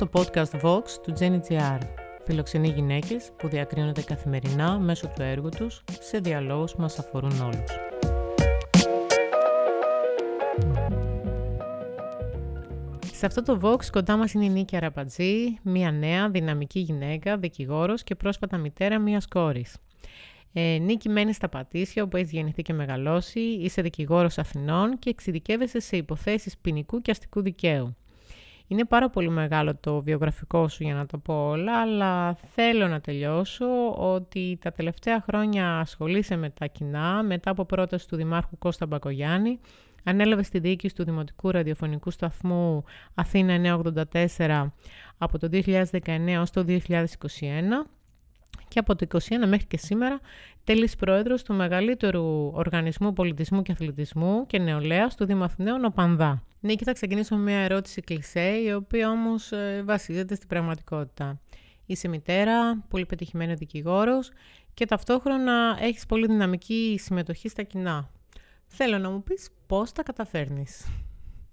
το podcast Vox του GenGR. Φιλοξενεί γυναίκες που διακρίνονται καθημερινά μέσω του έργου τους σε διαλόγους που μας αφορούν όλους. Σε αυτό το Vox κοντά μας είναι η Νίκη Αραπατζή, μια νέα δυναμική γυναίκα, δικηγόρος και πρόσφατα μητέρα μιας κόρης. Ε, Νίκη μένεις στα Πατήσια όπου έχεις γεννηθεί και μεγαλώσει, είσαι δικηγόρος Αθηνών και εξειδικεύεσαι σε υποθέσεις ποινικού και αστικού δικαίου. Είναι πάρα πολύ μεγάλο το βιογραφικό σου για να το πω όλα, αλλά θέλω να τελειώσω ότι τα τελευταία χρόνια ασχολείσαι με τα κοινά, μετά από πρόταση του Δημάρχου Κώστα Μπακογιάννη, ανέλαβε στη διοίκηση του Δημοτικού Ραδιοφωνικού Σταθμού Αθήνα 984 από το 2019 ως το 2021 και από το 2021 μέχρι και σήμερα τέλης πρόεδρος του μεγαλύτερου οργανισμού πολιτισμού και αθλητισμού και νεολαίας του Δήμου Αθηναίων, ο Πανδά. Νίκη, θα ξεκινήσω με μια ερώτηση κλισέ, η οποία όμως ε, βασίζεται στην πραγματικότητα. Είσαι μητέρα, πολύ πετυχημένη δικηγόρος και ταυτόχρονα έχεις πολύ δυναμική συμμετοχή στα κοινά. Θέλω να μου πεις πώς τα καταφέρνεις.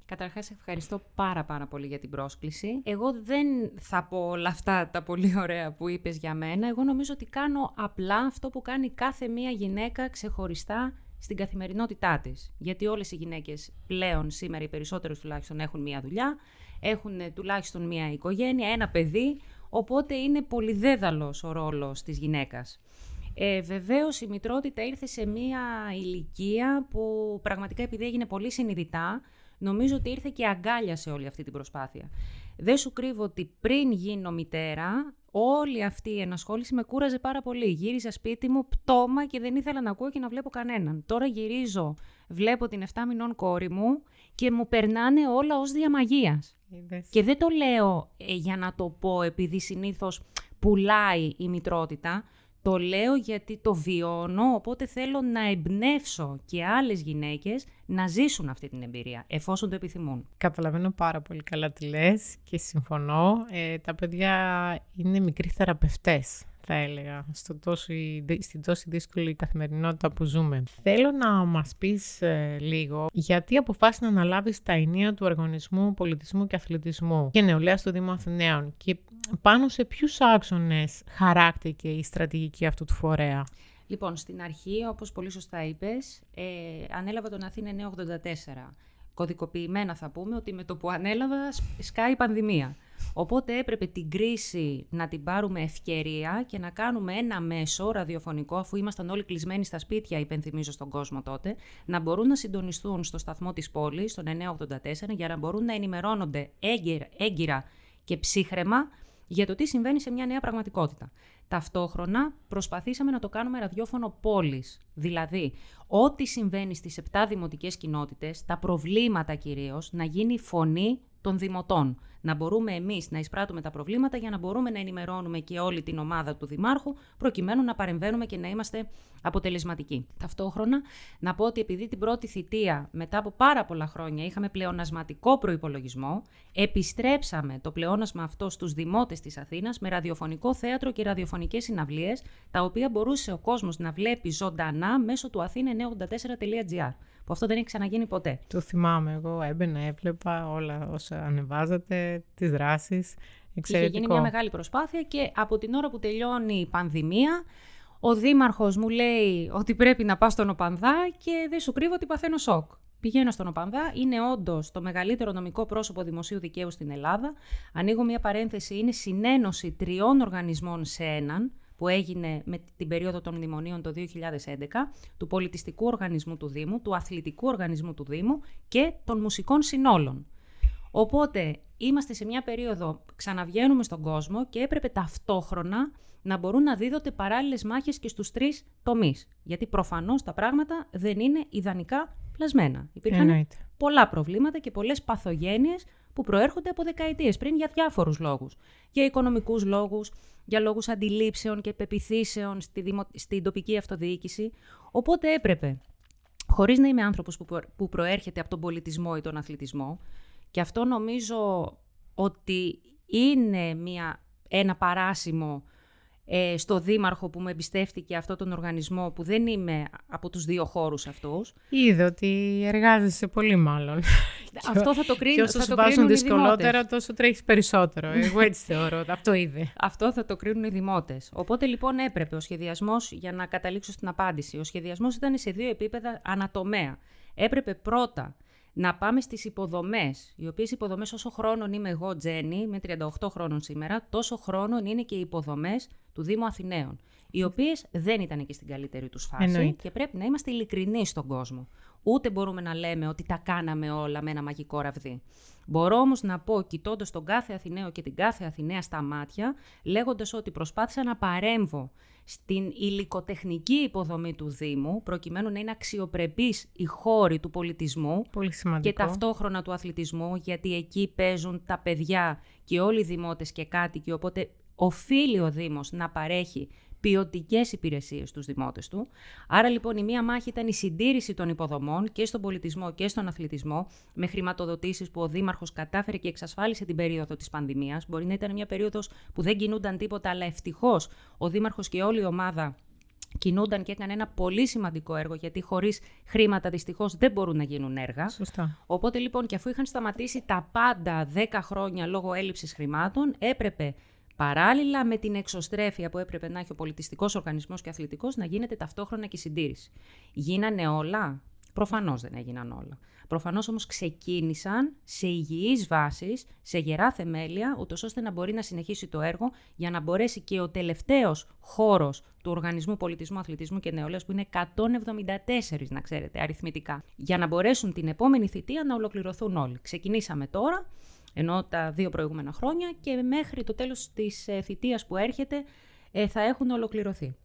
Καταρχάς ευχαριστώ πάρα πάρα πολύ για την πρόσκληση. Εγώ δεν θα πω όλα αυτά τα πολύ ωραία που είπες για μένα. Εγώ νομίζω ότι κάνω απλά αυτό που κάνει κάθε μία γυναίκα ξεχωριστά στην καθημερινότητά της. Γιατί όλες οι γυναίκες πλέον σήμερα, οι περισσότερες τουλάχιστον, έχουν μία δουλειά, έχουν τουλάχιστον μία οικογένεια, ένα παιδί, οπότε είναι πολυδέδαλος ο ρόλος της γυναίκας. Ε, βεβαίως η μητρότητα ήρθε σε μία ηλικία που πραγματικά επειδή έγινε πολύ συνειδητά, νομίζω ότι ήρθε και αγκάλιασε όλη αυτή την προσπάθεια. Δεν σου κρύβω ότι πριν γίνω μητέρα, όλη αυτή η ενασχόληση με κούραζε πάρα πολύ. Γύριζα σπίτι μου πτώμα και δεν ήθελα να ακούω και να βλέπω κανέναν. Τώρα γυρίζω, βλέπω την 7 μηνών κόρη μου και μου περνάνε όλα ως διαμαγείας. Και δεν το λέω ε, για να το πω επειδή συνήθως πουλάει η μητρότητα. Το λέω γιατί το βιώνω, οπότε θέλω να εμπνεύσω και άλλες γυναίκες να ζήσουν αυτή την εμπειρία, εφόσον το επιθυμούν. Καταλαβαίνω πάρα πολύ καλά τι λες και συμφωνώ. Ε, τα παιδιά είναι μικροί θεραπευτές θα έλεγα, στο τόσο, στην τόσο δύσκολη καθημερινότητα που ζούμε. Θέλω να μας πεις ε, λίγο γιατί αποφάσισες να αναλάβεις τα ενία του οργανισμού πολιτισμού και αθλητισμού και νεολαίας του Δήμου Αθηναίων και πάνω σε ποιους άξονες χαράκτηκε η στρατηγική αυτού του φορέα; Λοιπόν, στην αρχή, όπως πολύ σωστά είπες, ε, ανέλαβα τον Αθήνα 984. Κωδικοποιημένα θα πούμε ότι με το που ανέλαβα σκάει η πανδημία. Οπότε έπρεπε την κρίση να την πάρουμε ευκαιρία και να κάνουμε ένα μέσο ραδιοφωνικό, αφού ήμασταν όλοι κλεισμένοι στα σπίτια, υπενθυμίζω στον κόσμο τότε, να μπορούν να συντονιστούν στο σταθμό της πόλης, στον 984, για να μπορούν να ενημερώνονται έγκυρα και ψύχρεμα για το τι συμβαίνει σε μια νέα πραγματικότητα. Ταυτόχρονα προσπαθήσαμε να το κάνουμε ραδιόφωνο πόλης, δηλαδή ό,τι συμβαίνει στις 7 δημοτικές κοινότητες, τα προβλήματα κυρίως, να γίνει φωνή των δημοτών. Να μπορούμε εμείς να εισπράττουμε τα προβλήματα για να μπορούμε να ενημερώνουμε και όλη την ομάδα του Δημάρχου, προκειμένου να παρεμβαίνουμε και να είμαστε αποτελεσματικοί. Ταυτόχρονα, να πω ότι επειδή την πρώτη θητεία, μετά από πάρα πολλά χρόνια, είχαμε πλεονασματικό προπολογισμό, επιστρέψαμε το πλεόνασμα αυτό στους δημότες της Αθήνας με ραδιοφωνικό θέατρο και ραδιοφωνικές συναυλίες, τα οποία μπορούσε ο κόσμος να βλέπει ζωντανά μέσω του athena984.gr που αυτό δεν έχει ξαναγίνει ποτέ. Το θυμάμαι εγώ, έμπαινα, έβλεπα όλα όσα ανεβάζατε, τις δράσεις, εξαιρετικό. Είχε γίνει μια μεγάλη προσπάθεια και από την ώρα που τελειώνει η πανδημία, ο δήμαρχος μου λέει ότι πρέπει να πάω στον Οπανδά και δεν σου κρύβω ότι παθαίνω σοκ. Πηγαίνω στον Οπανδά, είναι όντως το μεγαλύτερο νομικό πρόσωπο δημοσίου δικαίου στην Ελλάδα. Ανοίγω μια παρένθεση, είναι συνένωση τριών οργανισμών σε έναν που έγινε με την περίοδο των μνημονίων το 2011, του πολιτιστικού οργανισμού του Δήμου, του αθλητικού οργανισμού του Δήμου και των μουσικών συνόλων. Οπότε είμαστε σε μια περίοδο, ξαναβγαίνουμε στον κόσμο και έπρεπε ταυτόχρονα να μπορούν να δίδονται παράλληλες μάχες και στους τρεις τομείς. Γιατί προφανώς τα πράγματα δεν είναι ιδανικά πλασμένα. Υπήρχαν πολλά προβλήματα και πολλές παθογένειες που προέρχονται από δεκαετίες πριν για διάφορους λόγους. Για οικονομικούς λόγους, για λόγους αντιλήψεων και πεπιθήσεων στη δημο... στην τοπική αυτοδιοίκηση. Οπότε έπρεπε, χωρίς να είμαι άνθρωπος που προέρχεται από τον πολιτισμό ή τον αθλητισμό, και αυτό νομίζω ότι είναι μια, ένα παράσημο ε, στο δήμαρχο που με εμπιστεύτηκε αυτό τον οργανισμό που δεν είμαι από τους δύο χώρους αυτούς. Είδε ότι εργάζεσαι πολύ μάλλον. αυτό θα το κρίνει. Και όσο θα σου το βάζουν δυσκολότερα, τόσο τρέχεις περισσότερο. Εγώ έτσι θεωρώ. Αυτό είδε. Αυτό θα το κρίνουν οι δημότες. Οπότε λοιπόν έπρεπε ο σχεδιασμός, για να καταλήξω στην απάντηση, ο σχεδιασμός ήταν σε δύο επίπεδα ανατομέα. Έπρεπε πρώτα να πάμε στις υποδομές, οι οποίες υποδομές όσο χρόνων είμαι εγώ Τζέννη, με 38 χρόνων σήμερα, τόσο χρόνων είναι και οι υποδομές του Δήμου Αθηναίων, οι οποίες δεν ήταν και στην καλύτερη τους φάση Εννοείται. και πρέπει να είμαστε ειλικρινεί στον κόσμο. Ούτε μπορούμε να λέμε ότι τα κάναμε όλα με ένα μαγικό ραβδί. Μπορώ όμως να πω, κοιτώντας τον κάθε Αθηναίο και την κάθε Αθηναία στα μάτια, λέγοντας ότι προσπάθησα να παρέμβω στην υλικοτεχνική υποδομή του Δήμου, προκειμένου να είναι αξιοπρεπής η χώρη του πολιτισμού Πολύ σημαντικό. και ταυτόχρονα του αθλητισμού, γιατί εκεί παίζουν τα παιδιά και όλοι οι δημότες και κάτοικοι, οπότε οφείλει ο Δήμος να παρέχει ποιοτικές υπηρεσίες στους δημότες του. Άρα λοιπόν η μία μάχη ήταν η συντήρηση των υποδομών και στον πολιτισμό και στον αθλητισμό, με χρηματοδοτήσεις που ο Δήμαρχος κατάφερε και εξασφάλισε την περίοδο της πανδημίας. Μπορεί να ήταν μια περίοδος που δεν κινούνταν τίποτα, αλλά ευτυχώς ο Δήμαρχος και όλη η ομάδα κινούνταν και έκανε ένα πολύ σημαντικό έργο, γιατί χωρίς χρήματα δυστυχώς δεν μπορούν να γίνουν έργα. Σωστά. Οπότε λοιπόν, και αφού είχαν σταματήσει τα πάντα 10 χρόνια λόγω έλλειψης χρημάτων, έπρεπε παράλληλα με την εξωστρέφεια που έπρεπε να έχει ο πολιτιστικός οργανισμός και αθλητικός να γίνεται ταυτόχρονα και η συντήρηση. Γίνανε όλα; Προφανώς δεν έγιναν όλα. Προφανώς όμως ξεκίνησαν σε υγιείς βάσεις, σε γερά θεμέλια, ούτως ώστε να μπορεί να συνεχίσει το έργο για να μπορέσει και ο τελευταίος χώρος του Οργανισμού Πολιτισμού, Αθλητισμού και Νεολαίας, που είναι 174 να ξέρετε αριθμητικά, για να μπορέσουν την επόμενη θητεία να ολοκληρωθούν όλοι. Ξεκινήσαμε τώρα, ενώ τα δύο προηγούμενα χρόνια και μέχρι το τέλος της ε, θητείας που έρχεται ε, θα έχουν ολοκληρωθεί.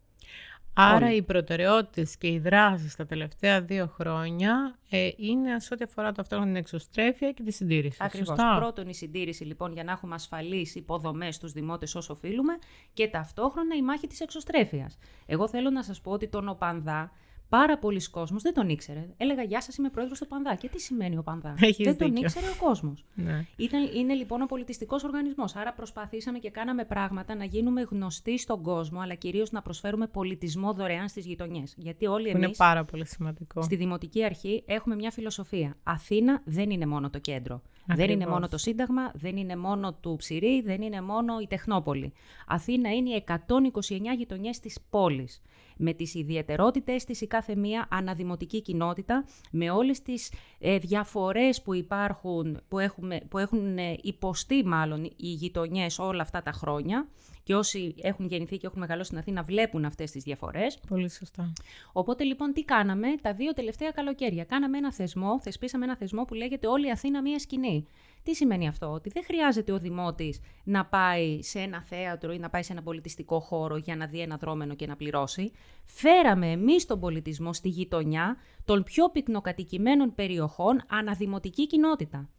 Άρα Όλοι. οι προτεραιότητες και οι δράσεις τα τελευταία δύο χρόνια ε, είναι σε ό,τι αφορά ταυτόχρονα την εξωστρέφεια και τη συντήρηση. Ακριβώς. Σωστά. Πρώτον η συντήρηση λοιπόν για να έχουμε ασφαλείς υποδομές στους δημότες όσο οφείλουμε και ταυτόχρονα η μάχη της εξωστρέφειας. Εγώ θέλω να σας πω ότι τον ΟΠΑΝΔΑ πάρα πολλοί κόσμος δεν τον ήξερε. Έλεγα Γεια σας είμαι πρόεδρος του ΟΠΑΝΔΑ. Και τι σημαίνει ΟΠΑΝΔΑ. Έχεις δεν τον δίκιο. ήξερε ο κόσμος. Ναι. Ήταν, είναι λοιπόν ο πολιτιστικός οργανισμός. Άρα προσπαθήσαμε και κάναμε πράγματα να γίνουμε γνωστοί στον κόσμο, αλλά κυρίως να προσφέρουμε πολιτισμό δωρεάν στις γειτονιές. Γιατί όλοι Που είναι εμείς πάρα πολύ σημαντικό. στη Δημοτική Αρχή έχουμε μια φιλοσοφία. Αθήνα δεν είναι μόνο το κέντρο. Δεν είναι Ακριβώς. μόνο το Σύνταγμα, δεν είναι μόνο του Ψηρή, δεν είναι μόνο η Τεχνόπολη. Αθήνα είναι οι 129 γειτονιές της πόλης. Με τις ιδιαιτερότητες της η κάθε μία αναδημοτική κοινότητα, με όλες τις ε, διαφορές που υπάρχουν, που, έχουμε, που έχουν ε, υποστεί μάλλον οι γειτονιές όλα αυτά τα χρόνια και όσοι έχουν γεννηθεί και έχουν μεγαλώσει στην Αθήνα βλέπουν αυτές τις διαφορές. Πολύ σωστά. Οπότε λοιπόν τι κάναμε τα δύο τελευταία καλοκαίρια. Κάναμε ένα θεσμό, θεσπίσαμε ένα θεσμό που λέγεται Όλη η Αθήνα μία σκηνή. Τι σημαίνει αυτό, ότι δεν χρειάζεται ο Δημότης να πάει σε ένα θέατρο ή να πάει σε ένα πολιτιστικό χώρο για να δει ένα δρόμενο και να πληρώσει. Φέραμε εμείς τον πολιτισμό στη γειτονιά των πιο πυκνοκατοικημένων περιοχών αναδημοτική κοινότητα.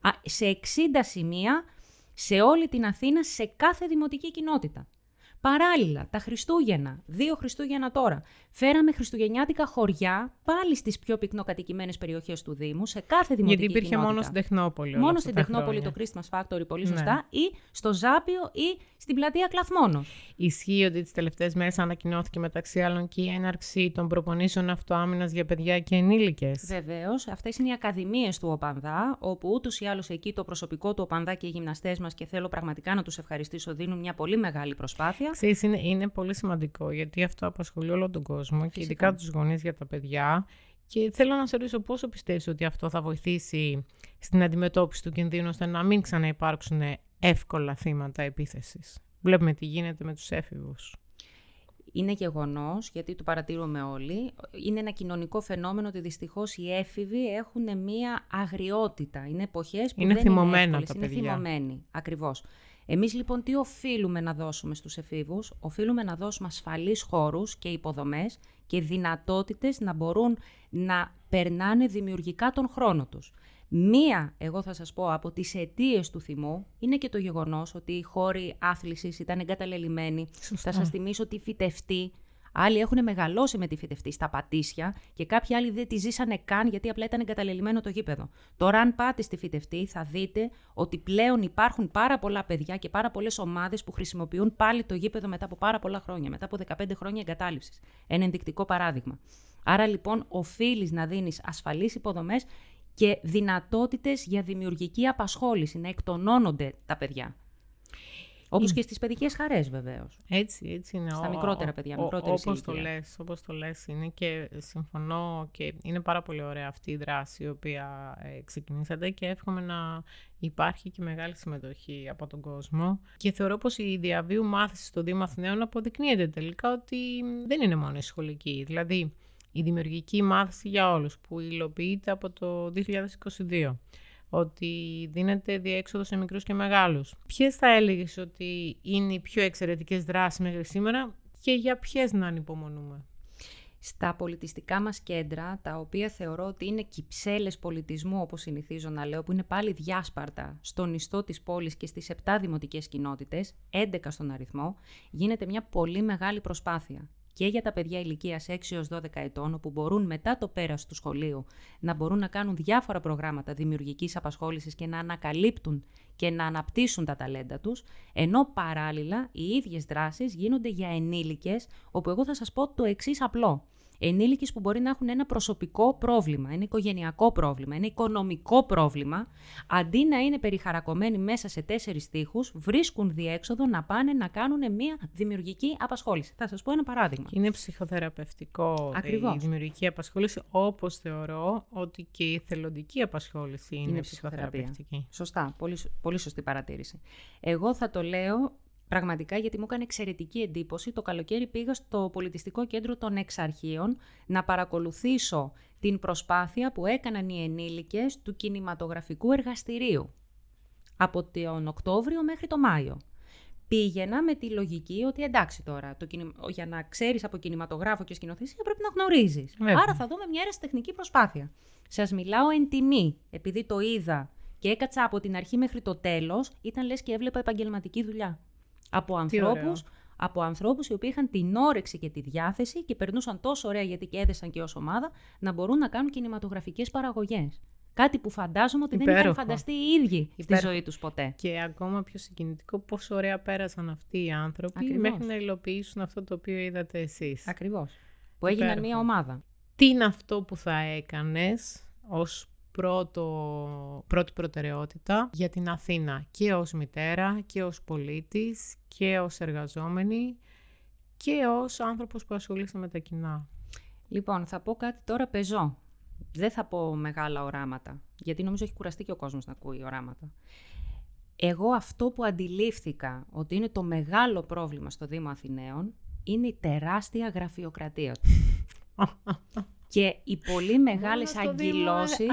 Α, Σε 60 σημεία σε όλη την Αθήνα, σε κάθε δημοτική κοινότητα. Παράλληλα, τα Χριστούγεννα, δύο Χριστούγεννα τώρα, φέραμε χριστουγεννιάτικα χωριά πάλι στις πιο πυκνοκατοικημένες περιοχές του Δήμου, σε κάθε δημοτική Γιατί υπήρχε κοινότητα. μόνο στην Τεχνόπολη. όλα Μόνο αυτά στην τα Τεχνόπολη το χρόνια. Christmas Factory, πολύ Ναι. σωστά, ή στο Ζάπιο ή στην πλατεία Κλαθμόνο. Ισχύει ότι τις τελευταίες μέρες ανακοινώθηκε μεταξύ άλλων και η έναρξη των προπονήσεων αυτοάμυνας για παιδιά και ενήλικες. Βεβαίως, αυτές είναι οι ακαδημίες του ΟΠΑΝΔΑ, όπου ούτως ή άλλως εκεί το προσωπικό του ΟΠΑΝΔΑ και οι γυμναστές μας, και θέλω πραγματικά να τους ευχαριστήσω, δίνουν μια πολύ μεγάλη προσπάθεια. Ξέρεις, είναι, είναι πολύ σημαντικό γιατί αυτό απασχολεί όλο τον κόσμο και Φυσικά. ειδικά τους γονείς για τα παιδιά. Και θέλω να σε ρωτήσω πόσο πιστεύεις ότι αυτό θα βοηθήσει στην αντιμετώπιση του κινδύνου ώστε να μην ξαναυπάρξουν εύκολα θύματα επίθεσης; Βλέπουμε τι γίνεται με τους έφηβους. Είναι γεγονός, γιατί το παρατηρούμε όλοι, είναι ένα κοινωνικό φαινόμενο ότι δυστυχώς οι έφηβοι έχουν μία αγριότητα. Είναι εποχές που Είναι δεν θυμωμένα είναι εύκολες, τα είναι παιδιά. θυμωμένοι. Ακριβώς. Εμείς λοιπόν τι οφείλουμε να δώσουμε στους εφήβους, οφείλουμε να δώσουμε ασφαλείς χώρους και υποδομές και δυνατότητες να μπορούν να περνάνε δημιουργικά τον χρόνο τους. Μία, εγώ θα σας πω, από τις αιτίες του θυμού είναι και το γεγονός ότι οι χώροι άθλησης ήταν εγκαταλελειμμένοι. Σωστά. Θα σας θυμίσω ότι οι φυτευτοί Άλλοι έχουν μεγαλώσει με τη φυτευτή στα πατήσια και κάποιοι άλλοι δεν τη ζήσανε καν γιατί απλά ήταν εγκαταλελειμμένο το γήπεδο. Τώρα, αν πάτε στη φυτευτή, θα δείτε ότι πλέον υπάρχουν πάρα πολλά παιδιά και πάρα πολλές ομάδες που χρησιμοποιούν πάλι το γήπεδο μετά από πάρα πολλά χρόνια, μετά από 15 χρόνια εγκατάλειψης. Ένα ενδεικτικό παράδειγμα. Άρα λοιπόν οφείλεις να δίνεις ασφαλείς υποδομές και δυνατότητες για δημιουργική απασχόληση, να εκτονώνονται τα παιδιά. Όπως και στις παιδικές χαρές βεβαίως. Έτσι, έτσι είναι. Στα μικρότερα παιδιά, μικρότερες όπως το λες, όπως το λες είναι και συμφωνώ και είναι πάρα πολύ ωραία αυτή η δράση η οποία ε, ξεκινήσατε και εύχομαι να υπάρχει και μεγάλη συμμετοχή από τον κόσμο και θεωρώ πως η διαβίου μάθησης στο Δήμο Αθηναίων αποδεικνύεται τελικά ότι δεν είναι μόνο η σχολική. Δηλαδή, η δημιουργική μάθηση για όλους που υλοποιείται από το 2022 ότι δίνεται διέξοδος σε μικρούς και μεγάλους. Ποιες θα έλεγες ότι είναι οι πιο εξαιρετικές δράσεις μέχρι σήμερα και για ποιες να ανυπομονούμε; Στα πολιτιστικά μας κέντρα, τα οποία θεωρώ ότι είναι κυψέλες πολιτισμού, όπως συνηθίζω να λέω, που είναι πάλι διάσπαρτα στον ιστό της πόλης και στις 7 δημοτικές κοινότητες, 11 στον αριθμό, γίνεται μια πολύ μεγάλη προσπάθεια και για τα παιδιά ηλικίας 6 έως 12 ετών, όπου μπορούν μετά το πέρας του σχολείου να μπορούν να κάνουν διάφορα προγράμματα δημιουργικής απασχόλησης και να ανακαλύπτουν και να αναπτύσσουν τα ταλέντα τους, ενώ παράλληλα οι ίδιες δράσεις γίνονται για ενήλικες, όπου εγώ θα σας πω το εξής απλό ενήλικες που μπορεί να έχουν ένα προσωπικό πρόβλημα, ένα οικογενειακό πρόβλημα, ένα οικονομικό πρόβλημα, αντί να είναι περιχαρακωμένοι μέσα σε τέσσερις τείχους, βρίσκουν διέξοδο να πάνε να κάνουν μια δημιουργική απασχόληση. Θα σας πω ένα παράδειγμα. Είναι ψυχοθεραπευτικό Ακριβώς. η δημιουργική απασχόληση, όπως θεωρώ ότι και η θελοντική απασχόληση είναι, είναι ψυχοθεραπευτική. Σωστά, πολύ, πολύ σωστή παρατήρηση. Εγώ θα το λέω Πραγματικά γιατί μου έκανε εξαιρετική εντύπωση. Το καλοκαίρι πήγα στο πολιτιστικό κέντρο των Εξαρχείων να παρακολουθήσω την προσπάθεια που έκαναν οι ενήλικες του κινηματογραφικού εργαστηρίου από τον Οκτώβριο μέχρι τον Μάιο. Πήγαινα με τη λογική ότι εντάξει τώρα, το για να ξέρεις από κινηματογράφο και σκηνοθεσία πρέπει να γνωρίζεις. Άρα θα δούμε μια τεχνική προσπάθεια. Σας μιλάω εν τιμή, επειδή το είδα και έκατσα από την αρχή μέχρι το τέλος, ήταν λες και έβλεπα επαγγελματική δουλειά από ανθρώπους, από ανθρώπους οι οποίοι είχαν την όρεξη και τη διάθεση και περνούσαν τόσο ωραία γιατί και έδεσαν και ως ομάδα να μπορούν να κάνουν κινηματογραφικές παραγωγές. Κάτι που φαντάζομαι ότι δεν είχαν φανταστεί οι ίδιοι στη ζωή τους ποτέ. Και ακόμα πιο συγκινητικό πόσο ωραία πέρασαν αυτοί οι άνθρωποι Ακριβώς. μέχρι να υλοποιήσουν αυτό το οποίο είδατε εσείς. Ακριβώς. Που έγιναν μια ομάδα. Τι είναι αυτό που θα έκανες ως πρώτο, πρώτη προτεραιότητα για την Αθήνα και ως μητέρα και ως πολίτης και ως εργαζόμενη και ως άνθρωπος που ασχολείται με τα κοινά. Λοιπόν, θα πω κάτι τώρα πεζό. Δεν θα πω μεγάλα οράματα, γιατί νομίζω έχει κουραστεί και ο κόσμος να ακούει οράματα. Εγώ αυτό που αντιλήφθηκα ότι είναι το μεγάλο πρόβλημα στο Δήμο Αθηναίων είναι η τεράστια γραφειοκρατία Και οι πολύ μεγάλες αγκυλώσεις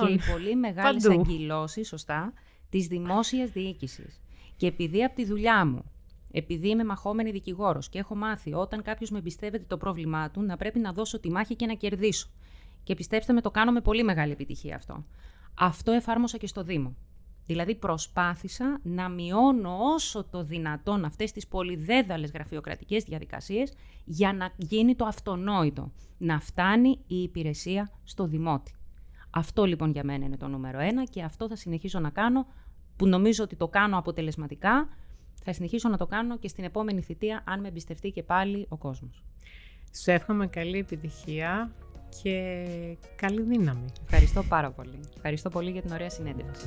και οι πολύ μεγάλες αγκυλώσεις, σωστά, της δημόσιας διοίκησης. Και επειδή από τη δουλειά μου, επειδή είμαι μαχόμενη δικηγόρος και έχω μάθει όταν κάποιος με εμπιστεύεται το πρόβλημά του να πρέπει να δώσω τη μάχη και να κερδίσω. Και πιστέψτε με, το κάνω με πολύ μεγάλη επιτυχία αυτό. Αυτό εφάρμοσα και στο Δήμο. Δηλαδή προσπάθησα να μειώνω όσο το δυνατόν αυτές τις πολυδέδαλες γραφειοκρατικές διαδικασίες για να γίνει το αυτονόητο, να φτάνει η υπηρεσία στο δημότη. Αυτό λοιπόν για μένα είναι το νούμερο ένα και αυτό θα συνεχίσω να κάνω, που νομίζω ότι το κάνω αποτελεσματικά, θα συνεχίσω να το κάνω και στην επόμενη θητεία, αν με εμπιστευτεί και πάλι ο κόσμος. Σου εύχομαι καλή επιτυχία και καλή δύναμη. Ευχαριστώ πάρα πολύ. Ευχαριστώ πολύ για την ωραία συνέντευξη.